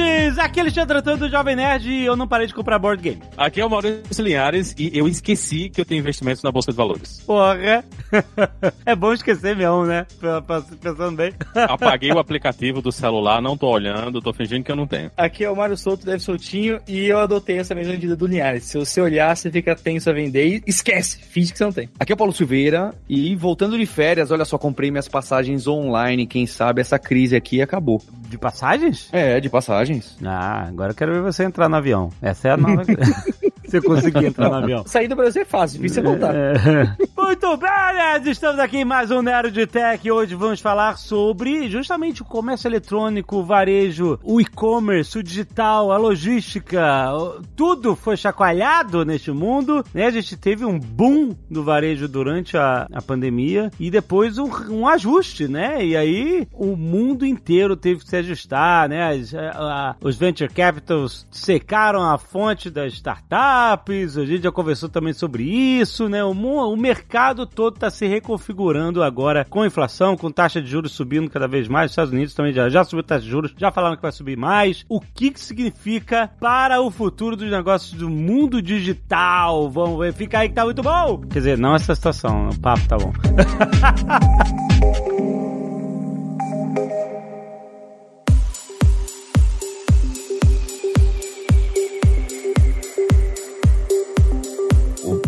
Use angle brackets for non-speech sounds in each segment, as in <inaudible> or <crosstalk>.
Nerds! Aqui é Alexandre Antônio do Jovem Nerd e eu não parei de comprar board game. Aqui é o Maurício Linhares e eu esqueci que eu tenho investimentos na Bolsa de Valores. Porra! <laughs> é bom esquecer mesmo, né? Pensando bem. <laughs> Apaguei o aplicativo do celular, não tô olhando, tô fingindo que eu não tenho. Aqui é o Mário Souto, deve soltinho, e eu adotei essa mesma medida do Linhares. Se você olhar, você fica tenso a vender e esquece, finge que você não tem. Aqui é o Paulo Silveira e voltando de férias, olha só, comprei minhas passagens online, quem sabe essa crise aqui acabou. De passagens? É, de passagens. Ah, agora eu quero ver você entrar no avião. Essa é a nova. <laughs> você conseguir entrar no avião. Sair do Brasil é fácil, difícil é voltar. É. Muito bem, nerds! Estamos aqui em mais um Nerd de Tech hoje vamos falar sobre justamente o comércio eletrônico, o varejo, o e-commerce, o digital, a logística. Tudo foi chacoalhado neste mundo. Né? A gente teve um boom do varejo durante a, a pandemia e depois um, um ajuste, né? E aí o mundo inteiro teve que se ajustar, né? As, a, a, os venture capitals secaram a fonte das startups, a gente já conversou também sobre isso, né? O, o mercado todo está se reconfigurando agora com inflação, com taxa de juros subindo cada vez mais. Os Estados Unidos também já, já subiu taxa de juros, já falaram que vai subir mais. O que, que significa para o futuro dos negócios do mundo digital? Vamos ver, fica aí que tá muito bom! Quer dizer, não essa situação, o papo tá bom. <laughs>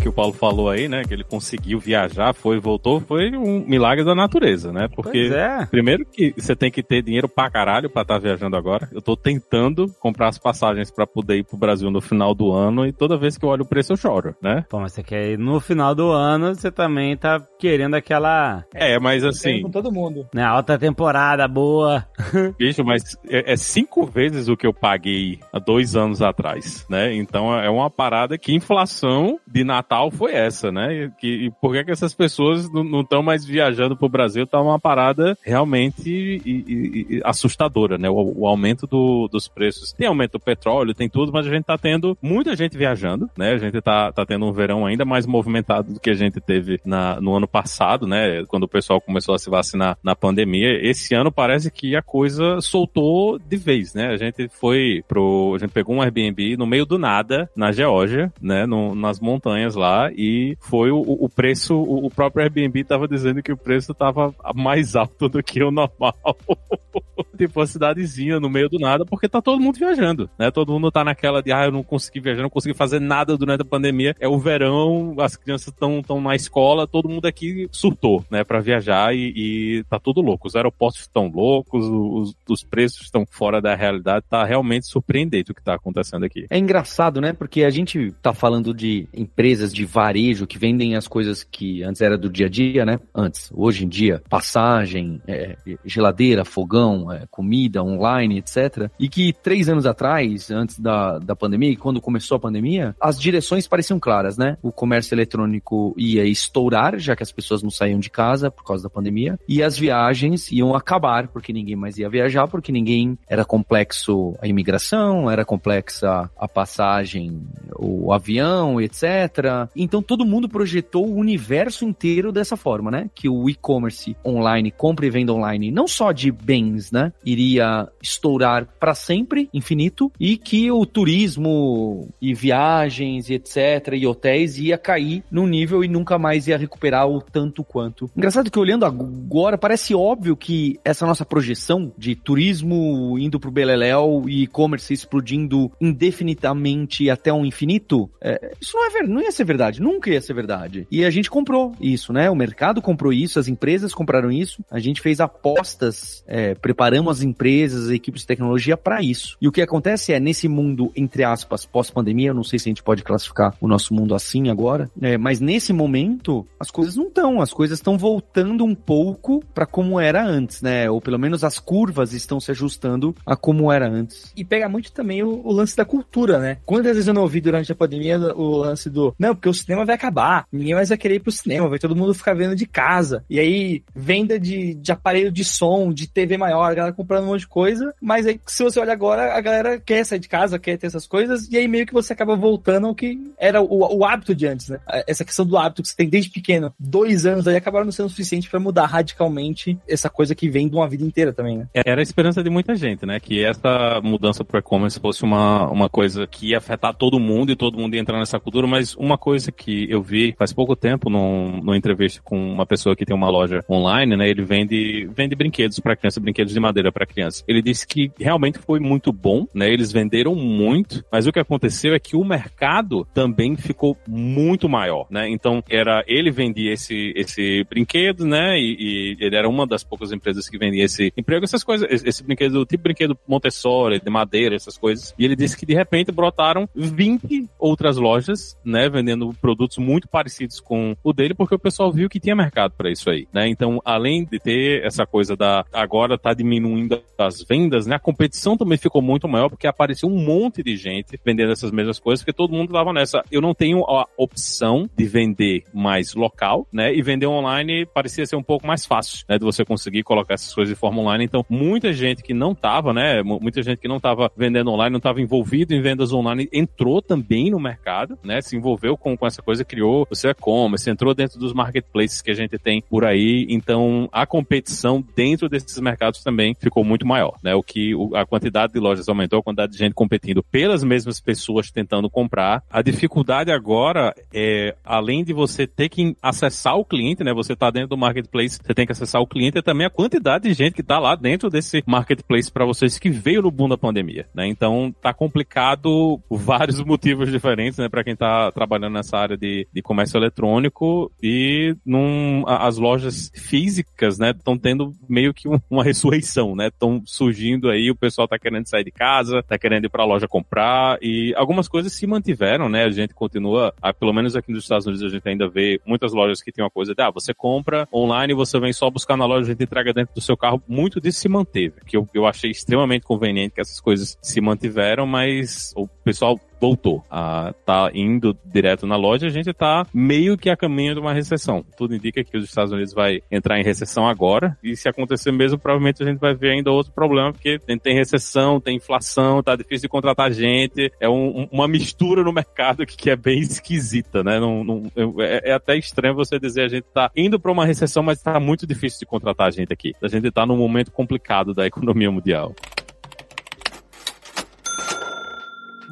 que o Paulo falou aí, né? Que ele conseguiu viajar, foi voltou, foi um milagre da natureza, né? Porque, é. primeiro que você tem que ter dinheiro pra caralho pra estar tá viajando agora. Eu tô tentando comprar as passagens pra poder ir pro Brasil no final do ano e toda vez que eu olho o preço eu choro, né? Pô, mas você quer ir no final do ano, você também tá querendo aquela... É, mas assim... Com todo mundo. Né, alta temporada, boa. <laughs> Bicho, mas é, é cinco vezes o que eu paguei há dois anos atrás, né? Então é uma parada que inflação de Natal foi essa, né? Que, e por que, que essas pessoas não estão mais viajando pro Brasil? Tá uma parada realmente e, e, e assustadora, né? O, o aumento do, dos preços. Tem aumento do petróleo, tem tudo, mas a gente tá tendo muita gente viajando, né? A gente tá, tá tendo um verão ainda mais movimentado do que a gente teve na, no ano passado, né? Quando o pessoal começou a se vacinar na pandemia. Esse ano parece que a coisa soltou de vez, né? A gente foi pro. A gente pegou um Airbnb no meio do nada, na Geórgia, né? No, nas montanhas lá lá e foi o, o preço, o, o próprio Airbnb estava dizendo que o preço estava mais alto do que o normal. <laughs> <laughs> tipo, uma cidadezinha no meio do nada, porque tá todo mundo viajando, né? Todo mundo tá naquela de, ah, eu não consegui viajar, não consegui fazer nada durante a pandemia. É o verão, as crianças estão tão na escola, todo mundo aqui surtou, né, para viajar e, e, tá tudo louco. Os aeroportos estão loucos, os, os preços estão fora da realidade, tá realmente surpreendente o que tá acontecendo aqui. É engraçado, né? Porque a gente tá falando de empresas de varejo que vendem as coisas que antes era do dia a dia, né? Antes, hoje em dia, passagem, é, geladeira, fogão, é, comida, online, etc. E que três anos atrás, antes da, da pandemia, quando começou a pandemia, as direções pareciam claras, né? O comércio eletrônico ia estourar, já que as pessoas não saíam de casa por causa da pandemia, e as viagens iam acabar, porque ninguém mais ia viajar, porque ninguém era complexo a imigração, era complexa a passagem, o avião, etc. Então todo mundo projetou o universo inteiro dessa forma, né? Que o e-commerce online, compra e venda online, não só de bens, né? Iria estourar para sempre, infinito, e que o turismo e viagens e etc. e hotéis ia cair num nível e nunca mais ia recuperar o tanto quanto. Engraçado que olhando agora, parece óbvio que essa nossa projeção de turismo indo pro Beleléu e e-commerce explodindo indefinidamente até um infinito, é, isso não é verdade, não ia ser verdade, nunca ia ser verdade. E a gente comprou isso, né? O mercado comprou isso, as empresas compraram isso, a gente fez apostas, é, preparamos as empresas, as equipes de tecnologia para isso. E o que acontece é, nesse mundo, entre aspas, pós-pandemia, eu não sei se a gente pode classificar o nosso mundo assim agora, é, mas nesse momento, as coisas não estão, as coisas estão voltando um pouco para como era antes, né? Ou pelo menos as curvas estão se ajustando a como era antes. E pega muito também o, o lance da cultura, né? Quantas vezes eu não ouvi durante durante a pandemia o lance do não, porque o cinema vai acabar, ninguém mais vai querer ir pro cinema, vai todo mundo ficar vendo de casa. E aí, venda de, de aparelho de som, de TV maior, a galera comprando um monte de coisa, mas aí se você olha agora, a galera quer sair de casa, quer ter essas coisas, e aí meio que você acaba voltando ao que era o, o hábito de antes, né? Essa questão do hábito que você tem desde pequeno, dois anos aí acabaram não sendo suficiente para mudar radicalmente essa coisa que vem de uma vida inteira também, né? Era a esperança de muita gente, né? Que essa mudança pro e-commerce fosse uma, uma coisa que ia afetar todo mundo e todo mundo ia entrar nessa cultura, mas uma coisa que eu vi faz pouco tempo num, numa entrevista com uma pessoa que tem uma loja online, né? Ele vende, vende brinquedos para criança, brinquedos de madeira para criança. Ele disse que realmente foi muito bom, né? Eles venderam muito, mas o que aconteceu é que o mercado também ficou muito maior, né? Então era ele vendia esse esse brinquedo, né? E, e ele era uma das poucas empresas que vendia esse emprego, essas coisas, esse brinquedo, tipo brinquedo Montessori, de madeira, essas coisas. E ele disse que de repente brotaram 20 outras lojas, né, vendendo produtos muito parecidos com o dele, porque o pessoal viu que tinha mercado para isso aí, né? Então, além de ter essa coisa da agora tá diminuindo as vendas, né? A competição também ficou muito maior porque apareceu um monte de gente vendendo essas mesmas coisas, porque todo mundo tava nessa. Eu não tenho a opção de vender mais local, né? E vender online parecia ser um pouco mais fácil, né? De você conseguir colocar essas coisas de forma online. Então, muita gente que não tava, né? Muita gente que não tava vendendo online, não tava envolvido em vendas online, entrou também no mercado, né? Se envolveu com, com essa coisa, criou o seu e-commerce, entrou dentro dos marketplaces que a gente tem por aí. Então, a competição dentro desses mercados também ficou muito maior, né? O que a quantidade de lojas aumentou, a quantidade de gente competindo pelas mesmas pessoas tentando comprar. A dificuldade agora é, além de você ter que acessar o cliente, né? Você tá dentro do marketplace, você tem que acessar o cliente, é também a quantidade de gente que tá lá dentro desse marketplace para vocês que veio no boom da pandemia, né? Então tá complicado vários <laughs> motivos diferentes, né? Para quem tá trabalhando nessa área de, de comércio eletrônico e num, as lojas físicas, né? Estão tendo meio que uma ressurreição, né? Estão surgindo aí, o pessoal tá querendo sair de casa, tá querendo ir para a loja comprar e algumas coisas se mantiveram, né? A gente continua, pelo menos aqui nos Estados Unidos a gente ainda vê muitas lojas que tem uma coisa de, ah, você compra online, você vem só buscar na loja, a gente entrega dentro do seu carro. Muito disso se manteve, que eu, eu achei extremamente conveniente que essas coisas se mantiveram, mas o pessoal voltou a tá indo direto na loja, a gente tá meio que a caminho de uma recessão. Tudo indica que os Estados Unidos vai entrar em recessão agora, e se acontecer mesmo, provavelmente a gente vai ver ainda outro problema, porque tem recessão, tem inflação, tá difícil de contratar gente, é um, uma mistura no mercado que, que é bem esquisita, né? Não, não é, é, até estranho você dizer a gente tá indo para uma recessão, mas tá muito difícil de contratar gente aqui. A gente tá num momento complicado da economia mundial.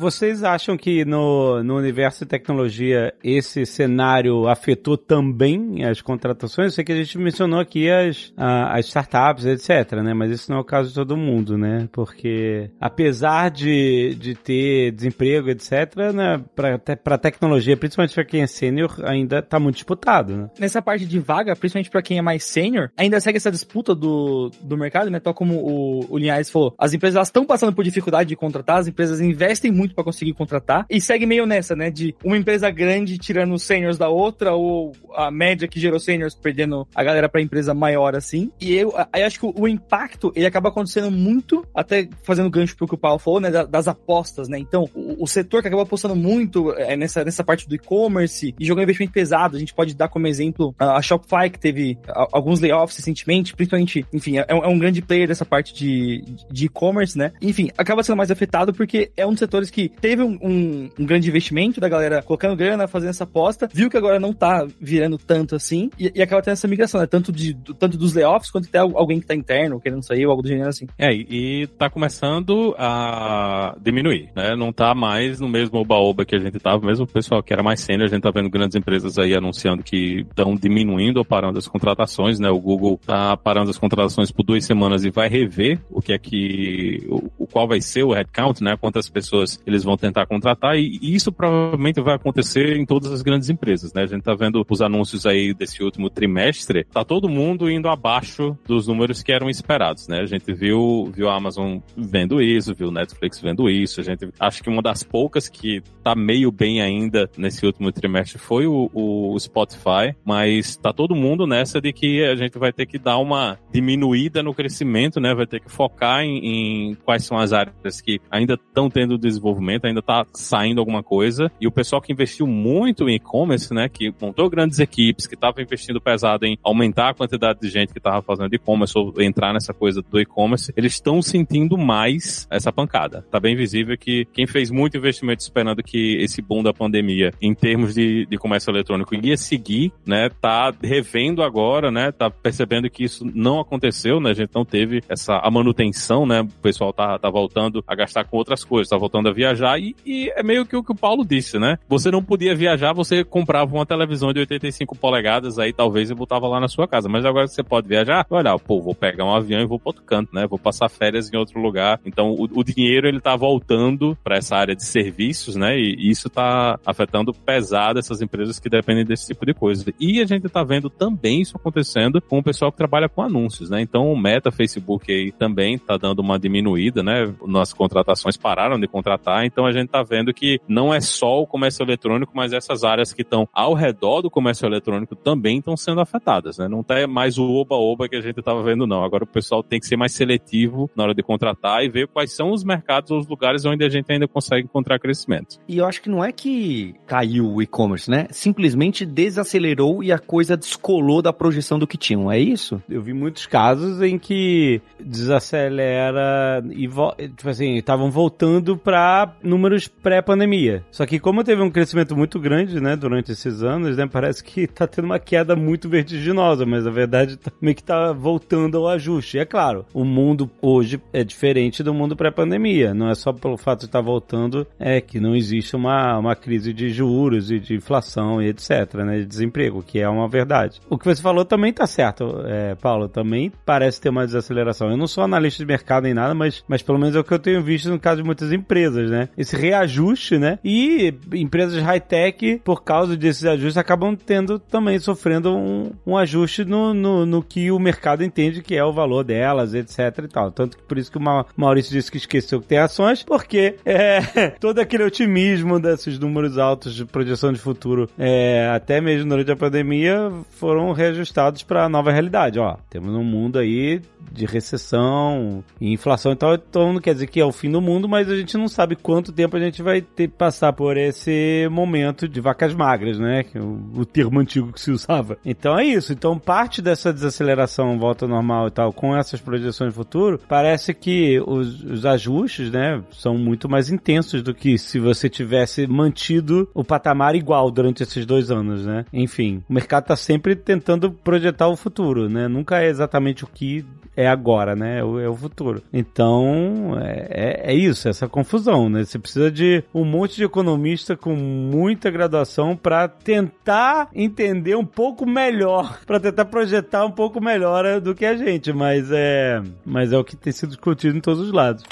Vocês acham que no, no universo de tecnologia esse cenário afetou também as contratações? Eu sei que a gente mencionou aqui as, as startups, etc, né? Mas isso não é o caso de todo mundo, né? Porque apesar de, de ter desemprego, etc, né? Para tecnologia, principalmente para quem é sênior, ainda está muito disputado, né? Nessa parte de vaga, principalmente para quem é mais sênior, ainda segue essa disputa do, do mercado, né? Tal como o, o Linhares falou, as empresas estão passando por dificuldade de contratar, as empresas investem muito muito para conseguir contratar. E segue meio nessa, né? De uma empresa grande tirando os seniors da outra, ou a média que gerou seniors perdendo a galera pra empresa maior, assim. E eu, eu acho que o, impacto, ele acaba acontecendo muito, até fazendo gancho pro que o Paulo falou, né? Das apostas, né? Então, o, o setor que acaba apostando muito é nessa, nessa parte do e-commerce e jogando investimento pesado. A gente pode dar como exemplo a Shopify, que teve alguns layoffs recentemente, principalmente, enfim, é, é um grande player dessa parte de e-commerce, né? Enfim, acaba sendo mais afetado porque é um dos setores que que teve um, um, um, grande investimento da galera colocando grana, fazendo essa aposta, viu que agora não tá virando tanto assim, e, e acaba tendo essa migração, né? Tanto, de, tanto dos layoffs, quanto até alguém que tá interno, querendo sair, ou algo do gênero assim. É, e tá começando a diminuir, né? Não tá mais no mesmo oba-oba que a gente tava, mesmo o pessoal que era mais sênior, a gente tá vendo grandes empresas aí anunciando que estão diminuindo ou parando as contratações, né? O Google tá parando as contratações por duas semanas e vai rever o que é que, o qual vai ser o headcount, né? Quantas pessoas eles vão tentar contratar e, isso provavelmente vai acontecer em todas as grandes empresas, né? A gente tá vendo os anúncios aí desse último trimestre, tá todo mundo indo abaixo dos números que eram esperados, né? A gente viu, viu a Amazon vendo isso, viu Netflix vendo isso, a gente acho que uma das poucas que tá meio bem ainda nesse último trimestre foi o, o Spotify, mas tá todo mundo nessa de que a gente vai ter que dar uma diminuída no crescimento, né? Vai ter que focar em, em quais são as áreas que ainda estão tendo desenvolvimento desenvolvimento, ainda está saindo alguma coisa. E o pessoal que investiu muito em e-commerce, né, que montou grandes equipes, que estava investindo pesado em aumentar a quantidade de gente que estava fazendo e-commerce ou entrar nessa coisa do e-commerce, eles estão sentindo mais essa pancada. Tá bem visível que quem fez muito investimento esperando que esse boom da pandemia em termos de, de comércio eletrônico ia seguir, né, tá revendo agora, né, tá percebendo que isso não aconteceu, né, a gente não teve essa a manutenção, né, o pessoal tá, tá voltando a gastar com outras coisas, tá voltando a viajar e, e é meio que o que o Paulo disse, né, você não podia viajar, você comprava uma televisão de 85 polegadas aí talvez e botava lá na sua casa, mas agora que você pode viajar, olha, pô, vou pegar um avião e vou para outro canto, né, vou passar férias em outro lugar, então o, o dinheiro ele tá voltando para essa área de serviços, né, e, isso tá afetando pesado essas empresas que dependem desse tipo de coisa. E a gente tá vendo também isso acontecendo com o pessoal que trabalha com anúncios, né? Então o Meta, Facebook aí também tá dando uma diminuída, né? Nossas contratações pararam de contratar, então a gente tá vendo que não é só o comércio eletrônico, mas essas áreas que estão ao redor do comércio eletrônico também estão sendo afetadas, né? Não tá mais o oba-oba que a gente tava vendo, não. Agora o pessoal tem que ser mais seletivo na hora de contratar e ver quais são os mercados ou os lugares onde a gente ainda consegue encontrar crescimento. E eu acho que não é que caiu o e-commerce, né? Simplesmente desacelerou e a coisa descolou da projeção do que tinham, é isso? Eu vi muitos casos em que desacelera e, tipo assim, estavam voltando para números pré-pandemia. Só que como teve um crescimento muito grande, né, durante esses anos, né, parece que tá tendo uma queda muito vertiginosa, mas a verdade <laughs> tá, meio que tá voltando ao ajuste. E é claro, o mundo hoje é diferente do mundo pré-pandemia. Não é só pelo fato de estar tá voltando, é que não existe uma, uma crise de juros e de inflação e etc, né, de desemprego, que é uma verdade. O que você falou também tá certo, é, Paulo, também parece ter uma desaceleração. Eu não sou analista de mercado nem nada, mas, mas pelo menos é o que eu tenho visto no caso de muitas empresas, né? Esse reajuste, né? E empresas high-tech, por causa desses ajustes, acabam tendo também sofrendo um, um ajuste no, no, no, que o mercado entende que é o valor delas, etc e tal. Tanto que por isso que o Maurício disse que esqueceu que tem ações, porque é, <laughs> todo aquele otimismo desses números altos de projeção de futuro, é, até mesmo durante a pandemia, foram reajustados para a nova realidade. Ó, temos um mundo aí de recessão inflação e tal, então não quer dizer que é o fim do mundo, mas a gente não sabe quanto tempo a gente vai ter que passar por esse momento de vacas magras, né? É o, o termo antigo que se usava. Então é isso. Então parte dessa desaceleração volta normal e tal, com essas projeções de futuro, parece que os, os ajustes, né, são muito mais intensos do que se você tivesse mantido o patamar igual durante esses dois anos, né? Enfim, o mercado está sempre tentando projetar o futuro, né? Nunca é exatamente o que é agora, né? É o, é o futuro. Então, é, é, é, isso, essa confusão, né? Você precisa de um monte de economista com muita graduação para tentar entender um pouco melhor, <laughs> para tentar projetar um pouco melhor do que a gente, mas é, mas é o que tem sido discutido em todos os lados.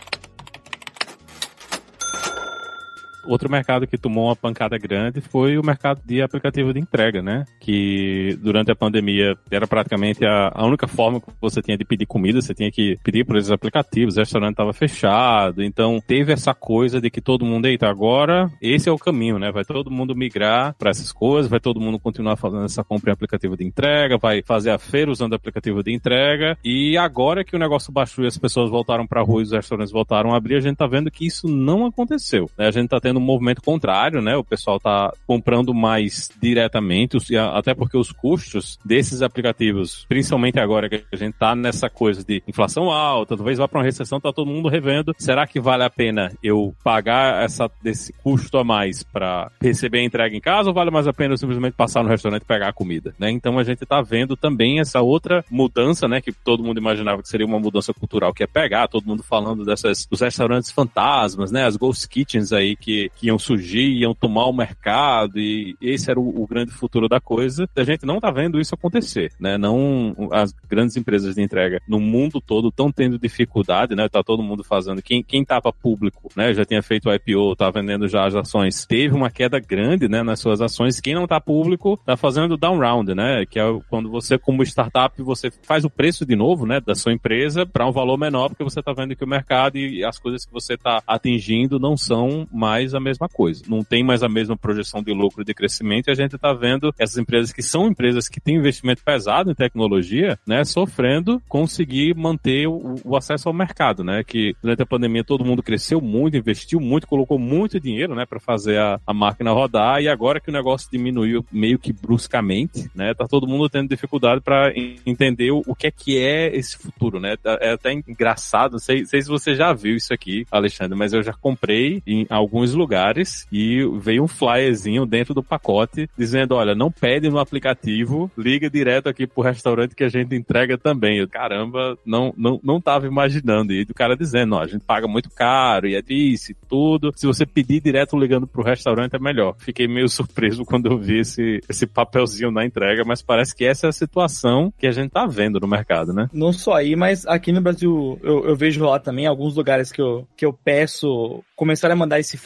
Outro mercado que tomou uma pancada grande foi o mercado de aplicativo de entrega, né? Que durante a pandemia era praticamente a, a única forma que você tinha de pedir comida, você tinha que pedir por esses aplicativos, o restaurante estava fechado, então teve essa coisa de que todo mundo, eita, agora esse é o caminho, né? Vai todo mundo migrar para essas coisas, vai todo mundo continuar fazendo essa compra em aplicativo de entrega, vai fazer a feira usando aplicativo de entrega, e agora que o negócio baixou e as pessoas voltaram para rua e os restaurantes voltaram a abrir, a gente tá vendo que isso não aconteceu, né? A gente tá tendo um movimento contrário, né? O pessoal tá comprando mais diretamente, até porque os custos desses aplicativos, principalmente agora que a gente tá nessa coisa de inflação alta, talvez vá para uma recessão, tá todo mundo revendo. Será que vale a pena eu pagar essa, desse custo a mais para receber a entrega em casa ou vale mais a pena eu simplesmente passar no restaurante e pegar a comida, né? Então a gente tá vendo também essa outra mudança, né? Que todo mundo imaginava que seria uma mudança cultural, que é pegar, todo mundo falando dessas, dos restaurantes fantasmas, né? As ghost kitchens aí que que, iam surgir, iam tomar o mercado e esse era o, o, grande futuro da coisa. A gente não tá vendo isso acontecer, né? Não as grandes empresas de entrega no mundo todo estão tendo dificuldade, né? Tá todo mundo fazendo. Quem, quem tava público, né? Já tinha feito o IPO, tá vendendo já as ações. Teve uma queda grande, né? Nas suas ações. Quem não tá público tá fazendo down round, né? Que é quando você, como startup, você faz o preço de novo, né? Da sua empresa para um valor menor porque você tá vendo que o mercado e as coisas que você tá atingindo não são mais a mesma coisa. Não tem mais a mesma projeção de lucro e de crescimento e a gente está vendo essas empresas que são empresas que têm investimento pesado em tecnologia, né, sofrendo conseguir manter o, o acesso ao mercado, né, que durante a pandemia todo mundo cresceu muito, investiu muito, colocou muito dinheiro, né, para fazer a, a máquina rodar e agora que o negócio diminuiu meio que bruscamente, né, tá todo mundo tendo dificuldade para entender o, o, que é que é esse futuro, né, tá, é até engraçado, não sei, sei se você já viu isso aqui, Alexandre, mas eu já comprei em alguns lugares e veio um flyerzinho dentro do pacote dizendo, olha, não pede no aplicativo, liga direto aqui pro restaurante que a gente entrega também. Eu, caramba, não, não, não tava imaginando. E o cara dizendo, ó, a gente paga muito caro e é isso e tudo. Se você pedir direto ligando pro restaurante é melhor. Fiquei meio <laughs> surpreso quando eu vi esse, esse papelzinho na entrega, mas parece que essa é a situação que a gente tá vendo no mercado, né? Não só aí, mas aqui no Brasil eu, eu vejo lá também alguns lugares que eu, que eu peço começaram a mandar esse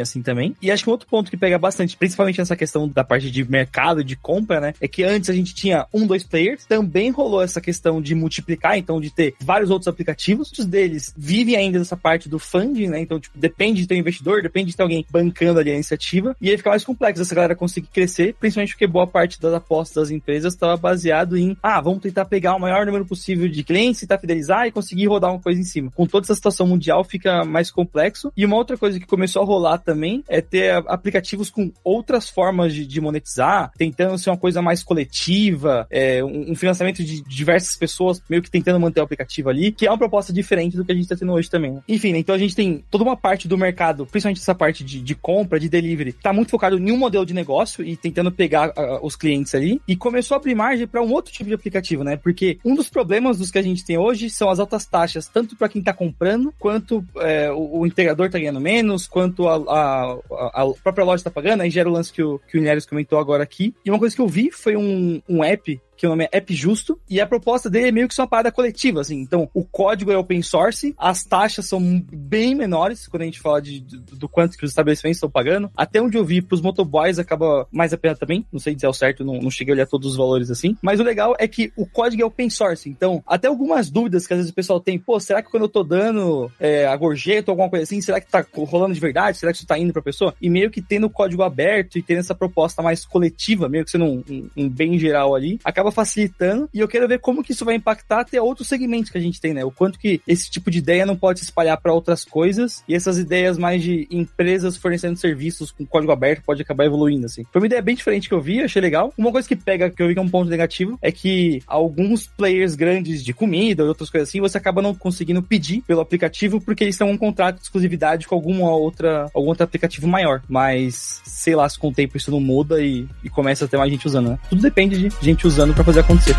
assim também. E acho que um outro ponto que pega bastante, principalmente nessa questão da parte de mercado, de compra, né? É que antes a gente tinha um, dois players, também rolou essa questão de multiplicar, então de ter vários outros aplicativos. Muitos deles vivem ainda nessa parte do funding, né? Então, tipo, depende de ter um investidor, depende de ter alguém bancando ali a iniciativa. E aí fica mais complexo essa galera conseguir crescer, principalmente porque boa parte das apostas das empresas estava baseado em, ah, vamos tentar pegar o maior número possível de clientes, tentar fidelizar e conseguir rodar uma coisa em cima. Com toda essa situação mundial fica mais complexo. E uma outra coisa que começou a rolar também é ter aplicativos com outras formas de, de monetizar, tentando ser uma coisa mais coletiva, é, um, um, financiamento de diversas pessoas meio que tentando manter o aplicativo ali, que é uma proposta diferente do que a gente está tendo hoje também. Né? Enfim, né, então a gente tem toda uma parte do mercado, principalmente essa parte de, de compra, de delivery, tá muito focado em um modelo de negócio e tentando pegar uh, os clientes ali, e começou a abrir margem para um outro tipo de aplicativo, né? Porque um dos problemas dos que a gente tem hoje são as altas taxas, tanto para quem está comprando, quanto é, o, o integrador está ganhando menos, quanto a, a, a própria loja está pagando, aí gera o lance que o, que o comentou agora aqui. E uma coisa que eu vi foi um, um app que o nome é App Justo, e a proposta dele é meio que uma parada coletiva, assim. Então, o código é open source, as taxas são bem menores quando a gente fala de, do quanto que os estabelecimentos estão pagando. Até onde eu vi, pros motoboys acaba mais a pena também, não sei dizer ao certo, não, não cheguei a olhar todos os valores assim. Mas o legal é que o código é open source, então, até algumas dúvidas que às vezes o pessoal tem, pô, será que quando eu tô dando é, a gorjeta ou alguma coisa assim, será que tá rolando de verdade? Será que isso tá indo pra pessoa? E meio que tendo o código aberto e tendo essa proposta mais coletiva, meio que sendo um, um, um bem geral ali, acaba facilitando. E eu quero ver como que isso vai impactar até outros segmentos que a gente tem, né? O quanto que esse tipo de ideia não pode se espalhar para outras coisas e essas ideias mais de empresas fornecendo serviços com código aberto pode acabar evoluindo, assim. Foi uma ideia bem diferente que eu vi, achei legal. Uma coisa que pega, que eu vi que é um ponto negativo, é que alguns players grandes de comida ou outras coisas assim, você acaba não conseguindo pedir pelo aplicativo porque eles têm um contrato de exclusividade com alguma outra, algum outro aplicativo maior. Mas, sei lá, se com o tempo isso não muda e, e começa a ter mais gente usando, né? Tudo depende de gente usando para fazer acontecer.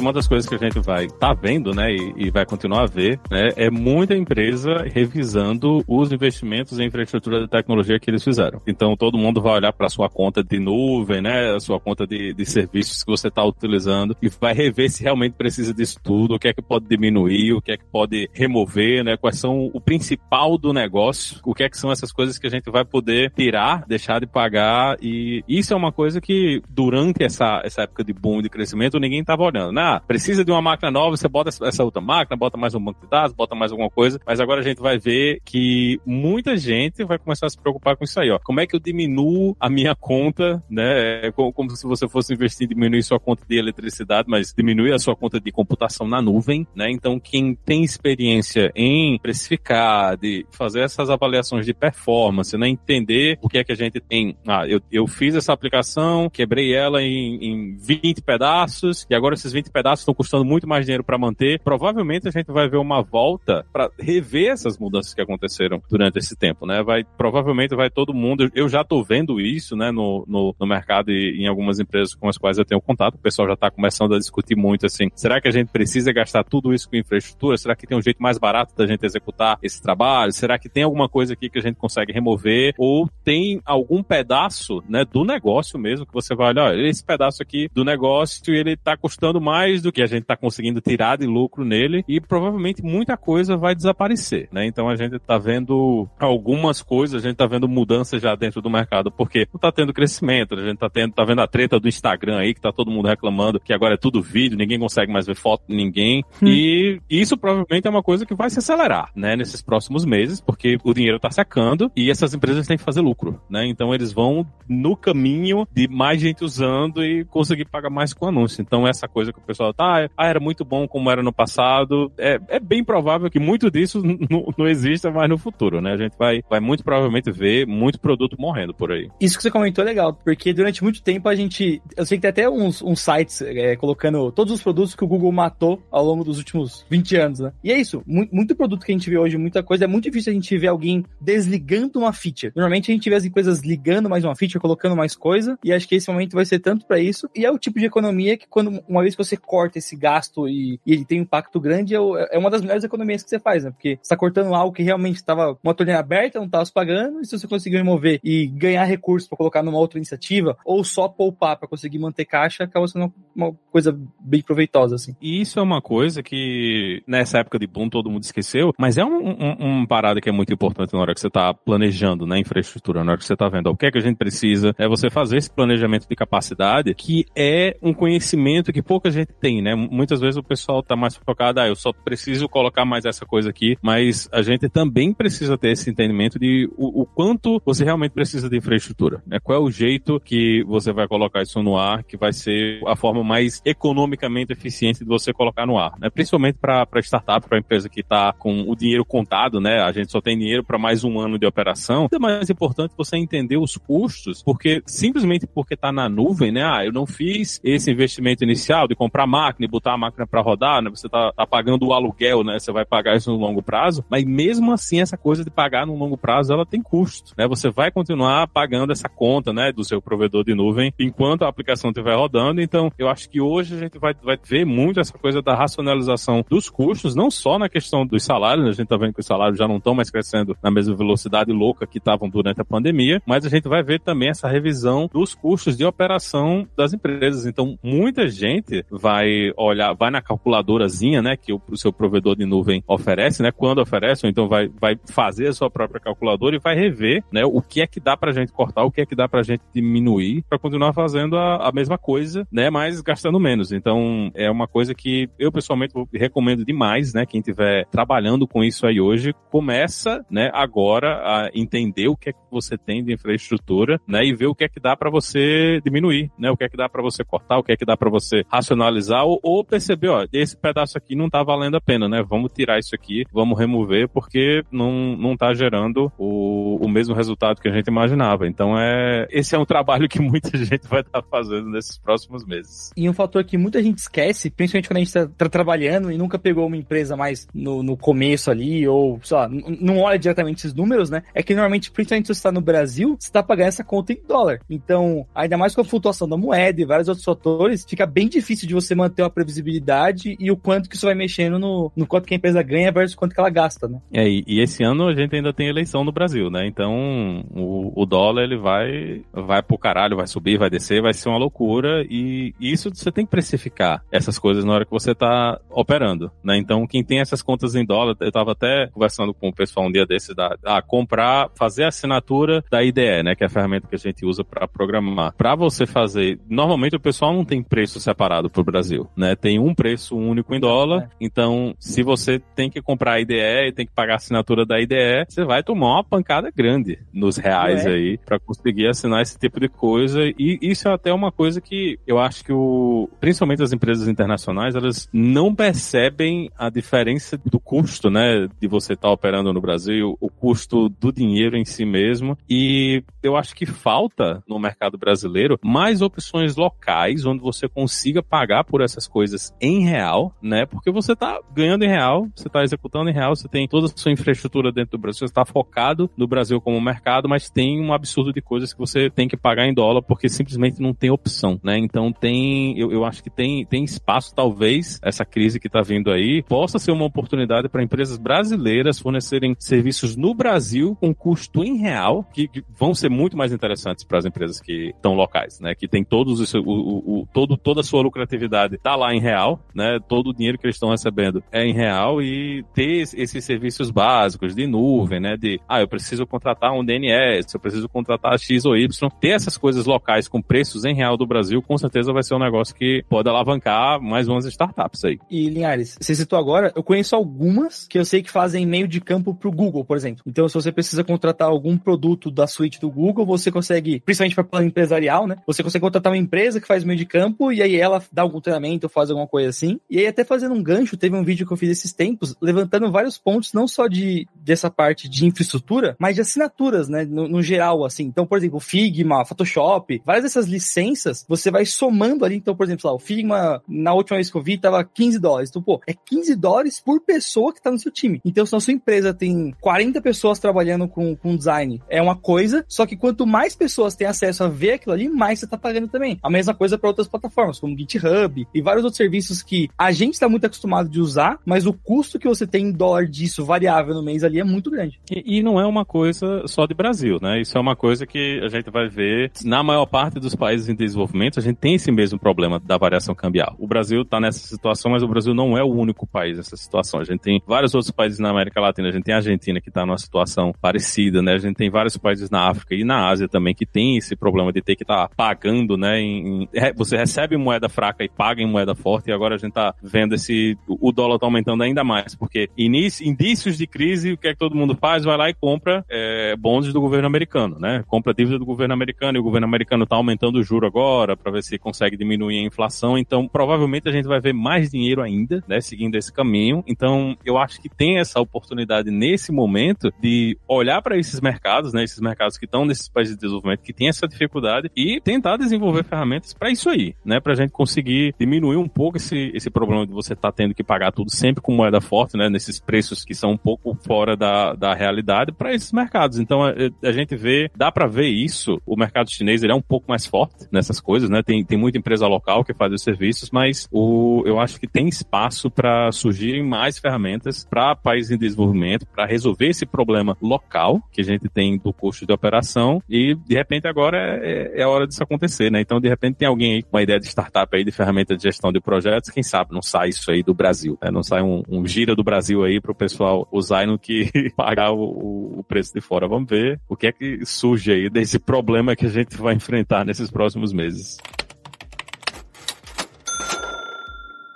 Uma das coisas que a gente vai tá vendo, né, e, e, vai continuar a ver, né, é muita empresa revisando os investimentos em infraestrutura de tecnologia que eles fizeram. Então todo mundo vai olhar para sua conta de nuvem, né, a sua conta de, de serviços que você está utilizando e vai rever se realmente precisa disso tudo, o que é que pode diminuir, o que é que pode remover, né, quais são o principal do negócio, o que é que são essas coisas que a gente vai poder tirar, deixar de pagar e isso é uma coisa que durante essa, essa época de boom de crescimento ninguém estava olhando, né? Ah, precisa de uma máquina nova, você bota essa outra máquina, bota mais um banco de dados, bota mais alguma coisa, mas agora a gente vai ver que muita gente vai começar a se preocupar com isso aí, ó. Como é que eu diminuo a minha conta, né? É como, como se você fosse investir em diminuir sua conta de eletricidade, mas diminuir a sua conta de computação na nuvem, né? Então, quem tem experiência em precificar, de fazer essas avaliações de performance, né? Entender o que é que a gente tem. Ah, eu, eu fiz essa aplicação, quebrei ela em, em 20 pedaços, e agora esses 20 pedaços estão custando muito mais dinheiro para manter. Provavelmente a gente vai ver uma volta para rever essas mudanças que aconteceram durante esse tempo, né? Vai provavelmente vai todo mundo. Eu já estou vendo isso, né, no, no, no, mercado e em algumas empresas com as quais eu tenho contato. O pessoal já está começando a discutir muito assim. Será que a gente precisa gastar tudo isso com infraestrutura? Será que tem um jeito mais barato da gente executar esse trabalho? Será que tem alguma coisa aqui que a gente consegue remover? Ou tem algum pedaço, né, do negócio mesmo que você vai olhar, olha, esse pedaço aqui do negócio ele está custando mais mais do que a gente está conseguindo tirar de lucro nele e provavelmente muita coisa vai desaparecer, né? Então a gente está vendo algumas coisas, a gente está vendo mudanças já dentro do mercado, porque não está tendo crescimento, a gente está tendo, tá vendo a treta do Instagram aí, que tá todo mundo reclamando que agora é tudo vídeo, ninguém consegue mais ver foto de ninguém. Hum. E isso provavelmente é uma coisa que vai se acelerar, né, nesses próximos meses, porque o dinheiro está secando e essas empresas têm que fazer lucro, né? Então eles vão no caminho de mais gente usando e conseguir pagar mais com anúncio. Então essa coisa que o pessoal tá, ah, era muito bom como era no passado, é, é bem provável que muito disso <laughs> não exista mais no futuro, né? A gente vai, vai muito provavelmente ver muito produto morrendo por aí. Isso que você comentou é legal, porque durante muito tempo a gente, eu sei que tem até uns, uns sites é, colocando todos os produtos que o Google matou ao longo dos últimos 20 anos, né? E é isso, muito, muito produto que a gente vê hoje, muita coisa, é muito difícil a gente ver alguém desligando uma feature. Normalmente a gente vê as empresas ligando mais uma feature, colocando mais coisa, e acho que esse momento vai ser tanto para isso, e é o tipo de economia que quando, uma vez que você corta esse gasto e, e ele tem um impacto grande, é, é, uma das melhores economias que você faz, né? Porque você tá cortando algo que realmente estava uma torneira aberta, não estava se pagando, e se você conseguir remover e ganhar recursos para colocar numa outra iniciativa, ou só poupar para conseguir manter caixa, acaba sendo uma coisa bem proveitosa, assim. E isso é uma coisa que nessa época de boom todo mundo esqueceu, mas é um, um, um parada que é muito importante na hora que você está planejando na né, infraestrutura, na hora que você está vendo o que é que a gente precisa, é você fazer esse planejamento de capacidade, que é um conhecimento que pouca gente tem, né? Muitas vezes o pessoal está mais focado, ah, eu só preciso colocar mais essa coisa aqui, mas a gente também precisa ter esse entendimento de o, o quanto você realmente precisa de infraestrutura, né? Qual é o jeito que você vai colocar isso no ar, que vai ser a forma mais economicamente eficiente de você colocar no ar, né? Principalmente para startup, para empresa que está com o dinheiro contado, né? A gente só tem dinheiro para mais um ano de operação. É mais importante você entender os custos, porque simplesmente porque está na nuvem, né? Ah, eu não fiz esse investimento inicial de comprar máquina e botar a máquina para rodar, né? Você está tá pagando o aluguel, né? Você vai pagar isso no longo prazo, mas mesmo assim essa coisa de pagar no longo prazo, ela tem custo, né? Você vai continuar pagando essa conta, né, do seu provedor de nuvem enquanto a aplicação estiver rodando. Então, eu acho que hoje a gente vai, vai ver muito essa coisa da racionalização dos custos, não só na questão dos salários, né? a gente está vendo que os salários já não estão mais crescendo na mesma velocidade louca que estavam durante a pandemia, mas a gente vai ver também essa revisão dos custos de operação das empresas. Então, muita gente vai olhar, vai na calculadorazinha, né, que o, o seu provedor de nuvem oferece, né, quando oferece, ou então vai, vai fazer a sua própria calculadora e vai rever, né, o que é que dá pra gente cortar, o que é que dá pra gente diminuir para continuar fazendo a, a mesma coisa, né, mas gastando menos. Então, é uma coisa que eu pessoalmente recomendo demais, né, quem estiver trabalhando com isso aí hoje, começa, né, agora a entender o que é que você tem de infraestrutura, né, e ver o que é que dá para você diminuir, né, o que é que dá para você cortar, o que é que dá para você racionalizar ou, ou, perceber, ó, esse pedaço aqui não tá valendo a pena, né, vamos tirar isso aqui, vamos remover porque não, não tá gerando o, o mesmo resultado que a gente imaginava. Então, é, esse é um trabalho que muita <laughs> gente vai estar tá fazendo nesses próximos meses. E um fator que muita gente esquece, principalmente quando a gente está tá trabalhando e nunca pegou uma empresa mais no, no começo ali, ou, sei lá, não olha diretamente esses números, né? É que normalmente, principalmente se você está no Brasil, você está pagando essa conta em dólar. Então, ainda mais com a flutuação da moeda e vários outros fatores, fica bem difícil de você manter uma previsibilidade e o quanto que isso vai mexendo no, no quanto que a empresa ganha versus quanto que ela gasta, né? É, e, e esse ano a gente ainda tem eleição no Brasil, né? Então, o, o dólar, ele vai, vai pro caralho, vai subir, vai descer, vai ser uma loucura e isso você tem que precificar essas coisas na hora que você tá operando, né? Então, quem tem essas contas em dólar, eu tava até conversando com o pessoal um dia desses da ah, comprar, fazer a assinatura da IDE, né, que é a ferramenta que a gente usa para programar. Para você fazer, normalmente o pessoal não tem preço separado pro Brasil, né? Tem um preço único em dólar. É. Então, se você tem que comprar a IDE e tem que pagar a assinatura da IDE, você vai tomar uma pancada grande nos reais é. aí para conseguir assinar esse tipo de coisa. E isso é até uma coisa que eu acho que o, principalmente as empresas internacionais, elas não percebem a diferença do custo, né, de você estar tá operando no Brasil, o custo do dinheiro em si mesmo. E eu acho que falta no mercado brasileiro mais opções locais onde você consiga pagar por essas coisas em real, né? Porque você está ganhando em real, você está executando em real, você tem toda a sua infraestrutura dentro do Brasil, você está focado no Brasil como mercado, mas tem um absurdo de coisas que você tem que pagar em dólar porque simplesmente não tem opção, né? Então tem, eu, eu acho que tem, tem espaço, talvez, essa crise que está vindo aí, possa ser uma oportunidade para empresas brasileiras fornecerem serviços no Brasil com custo em real, que, que vão ser muito mais interessantes para as empresas que estão locais, né? Que tem todos o, o, o, todo, toda a sua lucratividade atividade tá lá em real, né? Todo o dinheiro que eles estão recebendo é em real e ter esses serviços básicos de nuvem, né? De, ah, eu preciso contratar um DNS, eu preciso contratar X ou Y. Ter essas coisas locais com preços em real do Brasil, com certeza vai ser um negócio que pode alavancar mais umas startups aí. E, Linhares, você citou agora, eu conheço algumas que eu sei que fazem meio de campo pro Google, por exemplo. Então, se você precisa contratar algum produto da suíte do Google, você consegue, principalmente para plano empresarial, né? Você consegue contratar uma empresa que faz meio de campo e aí ela dá algum treinamento, faz alguma coisa assim. E aí, até fazendo um gancho, teve um vídeo que eu fiz esses tempos, levantando vários pontos, não só de dessa parte de infraestrutura, mas de assinaturas, né? No, no geral, assim. Então, por exemplo, Figma, Photoshop, várias dessas licenças, você vai somando ali. Então, por exemplo, lá, o Figma, na última vez que eu vi, tava 15 dólares. Então, pô, é 15 dólares por pessoa que tá no seu time. Então, se a sua empresa tem 40 pessoas trabalhando com, com design, é uma coisa, só que quanto mais pessoas têm acesso a ver aquilo ali, mais você tá pagando também. A mesma coisa para outras plataformas, como GitHub e vários outros serviços que a gente está muito acostumado de usar, mas o custo que você tem em dólar disso variável no mês ali é muito grande. E, e, não é uma coisa só de Brasil, né? Isso é uma coisa que a gente vai ver na maior parte dos países em desenvolvimento, a gente tem esse mesmo problema da variação cambial. O Brasil está nessa situação, mas o Brasil não é o único país nessa situação. A gente tem vários outros países na América Latina, a gente tem a Argentina que está numa situação parecida, né? A gente tem vários países na África e na Ásia também que tem esse problema de ter que estar tá pagando, né? Em, em, você recebe moeda fraca e paga em moeda forte, e agora a gente está vendo esse. O dólar está aumentando ainda mais, porque início, indícios de crise, que é que todo mundo faz? Vai lá e compra é, bonds do governo americano, né? Compra dívida do governo americano e o governo americano está aumentando o juro agora para ver se consegue diminuir a inflação. Então, provavelmente a gente vai ver mais dinheiro ainda, né? Seguindo esse caminho. Então, eu acho que tem essa oportunidade nesse momento de olhar para esses mercados, né? Esses mercados que estão nesses países de desenvolvimento que têm essa dificuldade e tentar desenvolver ferramentas para isso aí, né? Para a gente conseguir diminuir um pouco esse, esse problema de você estar tá tendo que pagar tudo sempre com moeda forte, né? Nesses preços que são um pouco fora da, da realidade para esses mercados. Então a, a gente vê, dá para ver isso. O mercado chinês ele é um pouco mais forte nessas coisas, né? Tem, tem muita empresa local que faz os serviços, mas o, eu acho que tem espaço para surgirem mais ferramentas para países em desenvolvimento, para resolver esse problema local que a gente tem do custo de operação e de repente agora é, é, é a hora disso acontecer, né? Então de repente tem alguém aí com uma ideia de startup aí de ferramenta de gestão de projetos, quem sabe não sai isso aí do Brasil, né? Não sai um, um gira do Brasil aí para o pessoal usar no que <laughs> pagar o, o preço de fora. Vamos ver o que é que surge aí desse problema que a gente vai enfrentar nesses próximos meses.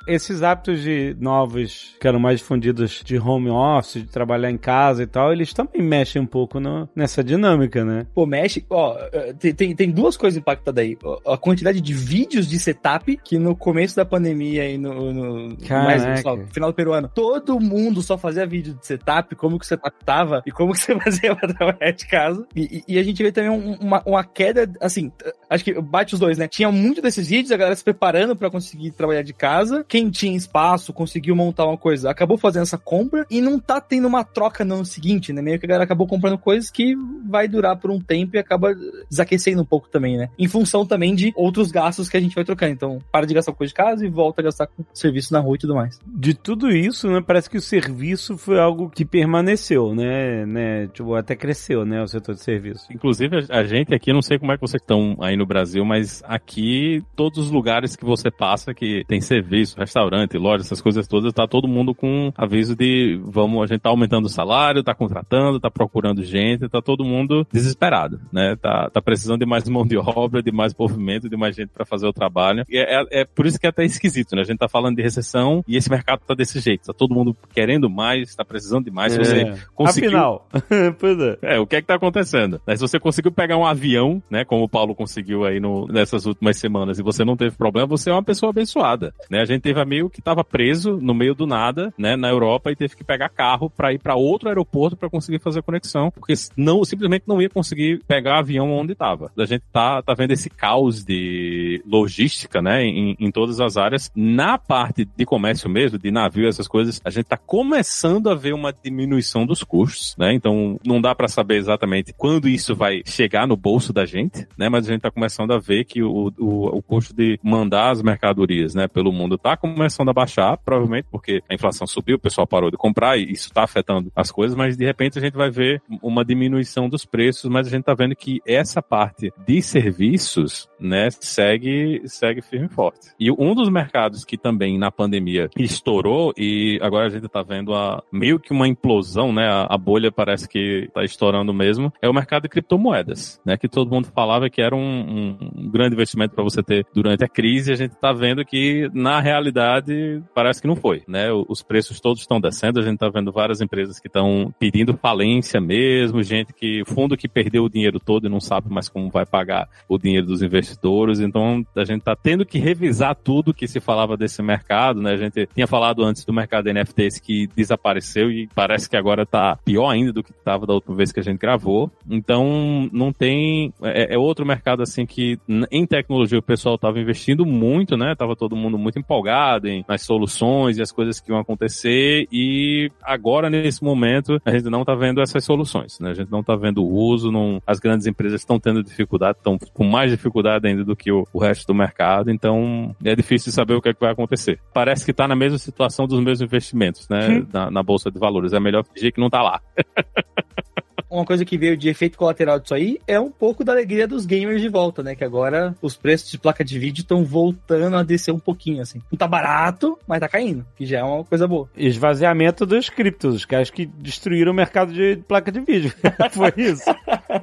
Esses hábitos de novos que eram mais difundidos de home office, de trabalhar em casa e tal, eles também mexem um pouco no, nessa dinâmica, né? Pô, mexe. Ó, eh, tem, tem duas coisas impactadas aí. A quantidade de vídeos de setup que no começo da pandemia e no, no mais, final do peruano, todo mundo só fazia vídeo de setup, como que o setup tava e como que você <laughs> fazia pra trabalhar de casa. E, e, e a gente vê também um, uma, uma queda, assim, acho que bate os dois, né? Tinha muito desses vídeos, a galera se preparando para conseguir trabalhar de casa quem tinha espaço conseguiu montar uma coisa, acabou fazendo essa compra e não tá tendo uma troca no ano seguinte, né? Meio que a galera acabou comprando coisas que vai durar por um tempo e acaba desaquecendo um pouco também, né? Em função também de outros gastos que a gente vai trocando. Então, para de gastar com coisa de casa e volta a gastar com serviço na rua e tudo mais. De tudo isso, né? Parece que o serviço foi algo que permaneceu, né? né? Tipo, até cresceu, né? O setor de serviço. Inclusive, a gente aqui, não sei como é que vocês estão aí no Brasil, mas aqui, todos os lugares que você passa que tem serviço, restaurante, loja, essas coisas todas, tá todo mundo com aviso de vamos, a gente tá aumentando o salário, tá contratando, tá procurando gente, tá todo mundo desesperado, né? Tá, tá precisando de mais mão de obra, de mais movimento, de mais gente para fazer o trabalho. E é, é, é, por isso que é até esquisito, né? A gente tá falando de recessão e esse mercado tá desse jeito, tá todo mundo querendo mais, tá precisando de mais. Se você é. conseguiu... Afinal, <laughs> pois é. É, o que é que tá acontecendo? Né? Se você conseguiu pegar um avião, né, como o Paulo conseguiu aí no, nessas últimas semanas e você não teve problema, você é uma pessoa abençoada, né? A gente teve amigo que estava preso no meio do nada, né, na Europa e teve que pegar carro para ir para outro aeroporto para conseguir fazer a conexão, porque não simplesmente não ia conseguir pegar avião onde estava. A gente tá, tá vendo esse caos de logística, né, em, em todas as áreas. Na parte de comércio mesmo, de navio, essas coisas, a gente tá começando a ver uma diminuição dos custos, né? Então não dá para saber exatamente quando isso vai chegar no bolso da gente, né? Mas a gente tá começando a ver que o, o, o custo de mandar as mercadorias, né, pelo mundo está começando a baixar, provavelmente porque a inflação subiu, o pessoal parou de comprar e isso está afetando as coisas, mas de repente a gente vai ver uma diminuição dos preços, mas a gente está vendo que essa parte de serviços, né, segue, segue firme e forte. E um dos mercados que também na pandemia estourou e agora a gente está vendo a, meio que uma implosão, né, a, a bolha parece que está estourando mesmo, é o mercado de criptomoedas, né, que todo mundo falava que era um, um grande investimento para você ter durante a crise, a gente está vendo que na realidade parece que não foi, né, os preços todos estão descendo, a gente está vendo várias empresas que estão pedindo falência mesmo, gente que fundo que perdeu o dinheiro todo e não sabe mais como vai pagar o dinheiro dos investidores. Então a gente está tendo que revisar tudo que se falava desse mercado, né? A gente tinha falado antes do mercado NFTs que desapareceu e parece que agora está pior ainda do que estava da última vez que a gente gravou. Então não tem é, é outro mercado assim que em tecnologia o pessoal estava investindo muito, né? Tava todo mundo muito empolgado em, nas soluções e as coisas que iam acontecer e agora nesse momento a gente não está vendo essas soluções, né? A gente não está vendo o uso, não, as grandes empresas estão tendo dificuldade, estão com mais dificuldade ainda do que o, o, resto do mercado, então é difícil saber o que, é que vai acontecer. Parece que está na mesma situação dos meus investimentos, né? Na, na, bolsa de valores. É melhor fingir que não está lá. <laughs> uma coisa que veio de efeito colateral disso aí é um pouco da alegria dos gamers de volta, né? Que agora os preços de placa de vídeo estão voltando a descer um pouquinho, assim. Não tá barato, mas tá caindo, que já é uma coisa boa. Esvaziamento dos criptos, os caras que destruíram o mercado de placa de vídeo. <laughs> Foi isso.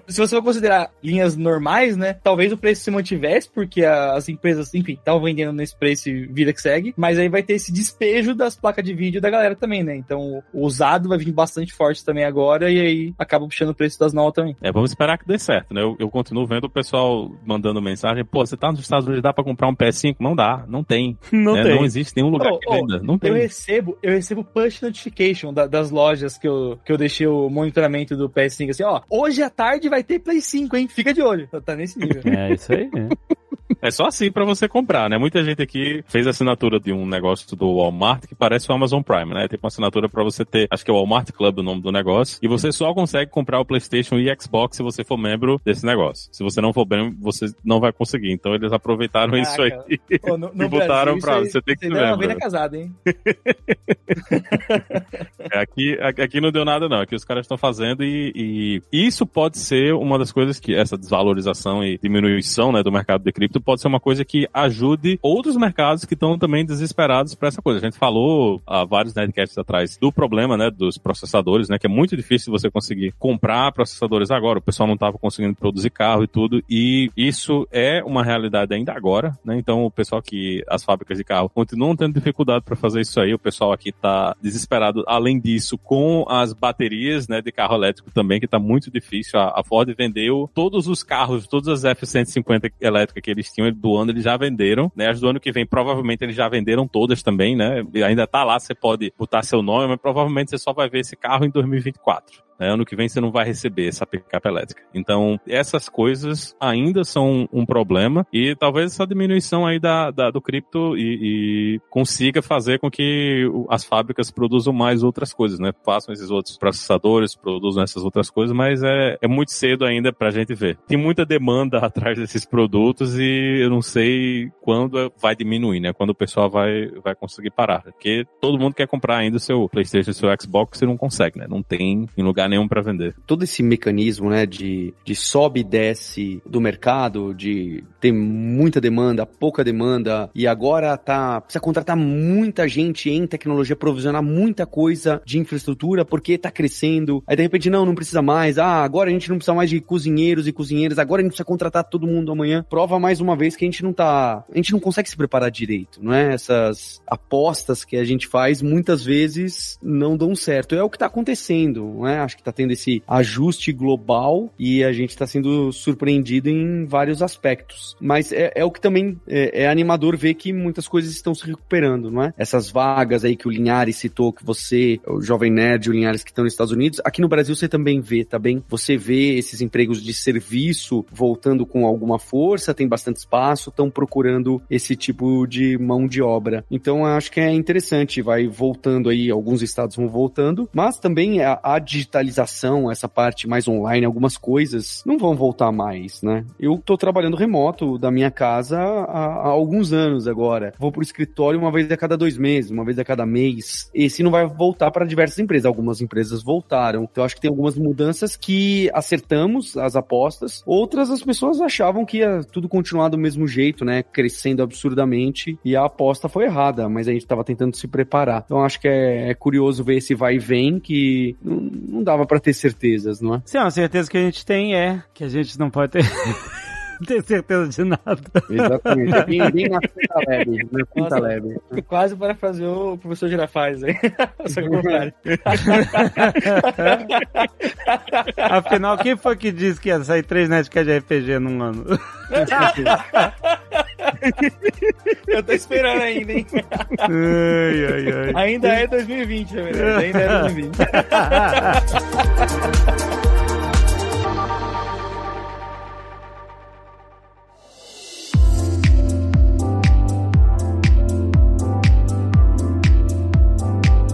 se você for considerar linhas normais, né? Talvez o preço se mantivesse, porque as empresas, enfim, estavam vendendo nesse preço e vida que segue, mas aí vai ter esse despejo das placas de vídeo da galera também, né? Então o usado vai vir bastante forte também agora e aí acaba puxando o preço das novas também. É, vamos esperar que dê certo, né? Eu, eu continuo vendo o pessoal mandando mensagem, pô, você tá nos Estados Unidos, dá pra comprar um PS5? Não dá, não tem. <laughs> Não né? tem. Não existe nenhum lugar oh, que venda, não tem. Eu recebo, eu recebo push notification da, das lojas que eu, que eu deixei o monitoramento do PS5, assim, ó, hoje à tarde vai ter Play 5, hein? Fica de olho. Tá nesse nível. É, isso aí. É. <laughs> é só assim para você comprar, né? Muita gente aqui fez assinatura de um negócio do Walmart que parece o Amazon Prime, né? Tem uma assinatura para você ter, acho que é o Walmart Club o nome do negócio, e você só consegue comprar o PlayStation e Xbox se você for membro desse negócio. Se você não for membro, você não vai conseguir. Então eles aproveitaram Caraca. isso aí Pô, no, no <laughs> e botaram pra você ter que ser membro. Casada, hein? <laughs> é, aqui, aqui não deu nada não. Aqui os caras estão fazendo e, e isso pode ser uma das coisas que essa desvalorização e diminuição né, do mercado de cripto pode ser uma coisa que ajude outros mercados que estão também desesperados para essa coisa. A gente falou há vários netcasts atrás do problema né, dos processadores, né, que é muito difícil você conseguir comprar processadores agora. O pessoal não estava conseguindo produzir carro e tudo. E isso é uma realidade ainda agora. Né? Então o pessoal que as fábricas de carro continuam tendo dificuldade para fazer isso aí. O pessoal aqui está desesperado. Além disso, com as baterias né, de carro elétrico também, que está muito difícil. A, a Ford vendeu todos os carros, todas as F-150 elétricas que eles tinham do ano, eles já venderam, né? As do ano que vem, provavelmente, eles já venderam todas também, né? Ainda tá lá, você pode botar seu nome, mas provavelmente você só vai ver esse carro em 2024. Né? Ano que vem você não vai receber essa picape elétrica. Então, essas coisas ainda são um problema e talvez essa diminuição aí da, da do cripto e, e, consiga fazer com que as fábricas produzam mais outras coisas, né? Façam esses outros processadores, produzam essas outras coisas, mas é, é muito cedo ainda pra gente ver. Tem muita demanda <laughs> atrás desses produtos e eu não sei quando vai diminuir, né? Quando o pessoal vai, vai conseguir parar. Porque todo mundo quer comprar ainda o seu PlayStation, o seu Xbox e não consegue, né? Não tem em lugar nenhum para vender. Todo esse mecanismo, né, de, de sobe e desce do mercado, de ter muita demanda, pouca demanda, e agora tá, precisa contratar muita gente em tecnologia, provisionar muita coisa de infraestrutura, porque tá crescendo. Aí de repente, não, não precisa mais. Ah, agora a gente não precisa mais de cozinheiros e cozinheiras, agora a gente precisa contratar todo mundo amanhã. Prova mais uma vez que a gente não tá, a gente não consegue se preparar direito, não é? Essas apostas que a gente faz muitas vezes não dão certo. É o que tá acontecendo, não é? Acho que tá tendo esse ajuste global e a gente está sendo surpreendido em vários aspectos. Mas é, é o que também é, é, animador ver que muitas coisas estão se recuperando, não é? Essas vagas aí que o Linhares citou, que você, o Jovem Nerd, o Linhares que estão nos Estados Unidos, aqui no Brasil você também vê, tá bem? Você vê esses empregos de serviço voltando com alguma força, tem bastante espaço, estão procurando esse tipo de mão de obra. Então acho que é interessante, vai voltando aí, alguns estados vão voltando, mas também a, a digitalização digitalização, essa parte mais online, algumas coisas não vão voltar mais, né? Eu tô trabalhando remoto da minha casa há, há alguns anos agora. Vou pro escritório uma vez a cada dois meses, uma vez a cada mês. Esse não vai voltar para diversas empresas. Algumas empresas voltaram. Então acho que tem algumas mudanças que acertamos as apostas. Outras as pessoas achavam que ia tudo continuar do mesmo jeito, né? Crescendo absurdamente. E a aposta foi errada, mas a gente estava tentando se preparar. Então acho que é, é, curioso ver esse vai e vem que não, não dava para ter certezas, não é? Sim, a certeza que a gente tem é que a gente não pode ter. <laughs> ter certeza de nada. Exatamente. É bem, bem na quinta leve. Na quinta leve. Quase parafraseou o professor Girafales aí. <laughs> Só que contrário. <laughs> Afinal, quem foi que disse que ia sair três Nerdcast de RPG num ano? <laughs> Eu tô esperando ainda, hein? ai, ai, ai. Ainda é 2020, na verdade. Ainda é 2020.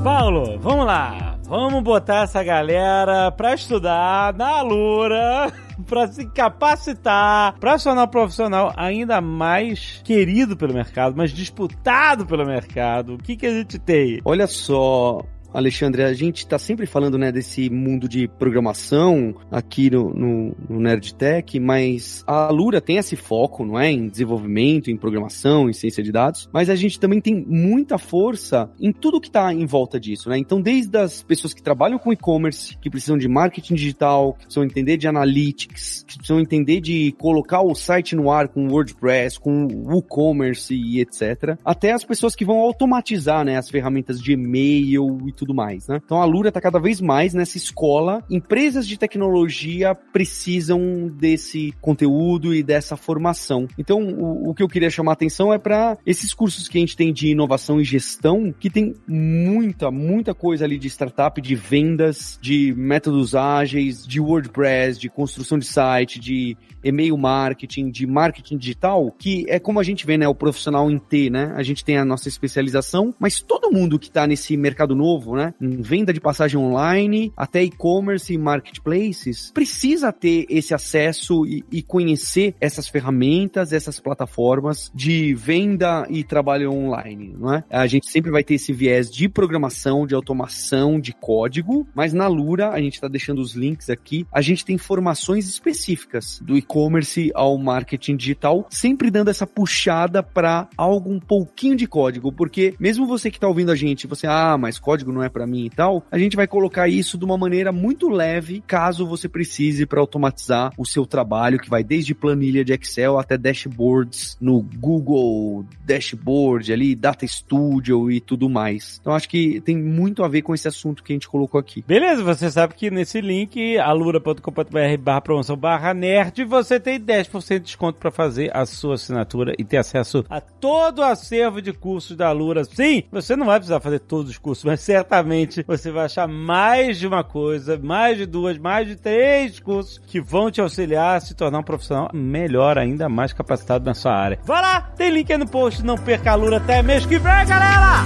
Paulo, vamos lá. Vamos botar essa galera pra estudar na Alura, <laughs> pra se capacitar, se tornar um profissional ainda mais querido pelo mercado, mais disputado pelo mercado. O que, que a gente tem? Olha só, Alexandre, a gente está sempre falando né, desse mundo de programação aqui no, no, no Nerdtech, mas a Alura tem esse foco, não é? Em desenvolvimento, em programação, em ciência de dados, mas a gente também tem muita força em tudo que está em volta disso, né? Então, desde as pessoas que trabalham com e-commerce, que precisam de marketing digital, que precisam entender de analytics, que precisam entender de colocar o site no ar com WordPress, com WooCommerce e etc., até as pessoas que vão automatizar né, as ferramentas de e-mail e tudo mais, né? Então a Lura está cada vez mais nessa escola. Empresas de tecnologia precisam desse conteúdo e dessa formação. Então o, o que eu queria chamar a atenção é para esses cursos que a gente tem de inovação e gestão, que tem muita, muita coisa ali de startup, de vendas, de métodos ágeis, de WordPress, de construção de site, de e-mail marketing, de marketing digital, que é como a gente vê, né, o profissional em T, né? A gente tem a nossa especialização, mas todo mundo que está nesse mercado novo, né, em venda de passagem online, até e-commerce e marketplaces, precisa ter esse acesso e, e conhecer essas ferramentas, essas plataformas de venda e trabalho online, não é? A gente sempre vai ter esse viés de programação, de automação, de código, mas na Lura, a gente está deixando os links aqui, a gente tem informações específicas do e-commerce ao marketing digital, sempre dando essa puxada para algo um pouquinho de código, porque mesmo você que está ouvindo a gente, você, ah, mas código não é para mim e tal, a gente vai colocar isso de uma maneira muito leve, caso você precise para automatizar o seu trabalho, que vai desde planilha de Excel até dashboards no Google Dashboard ali, Data Studio e tudo mais. Então acho que tem muito a ver com esse assunto que a gente colocou aqui. Beleza, você sabe que nesse link, alura.com.br barra promoção barra nerd, você tem 10% de desconto para fazer a sua assinatura e ter acesso a todo o acervo de cursos da Alura. Sim, você não vai precisar fazer todos os cursos, mas certamente você vai achar mais de uma coisa, mais de duas, mais de três cursos que vão te auxiliar a se tornar um profissional melhor, ainda mais capacitado na sua área. Vai lá, tem link aí no post, não perca a Alura até mês que vem, galera!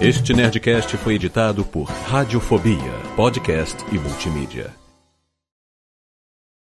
Este Nerdcast foi editado por Radiofobia, podcast e multimídia.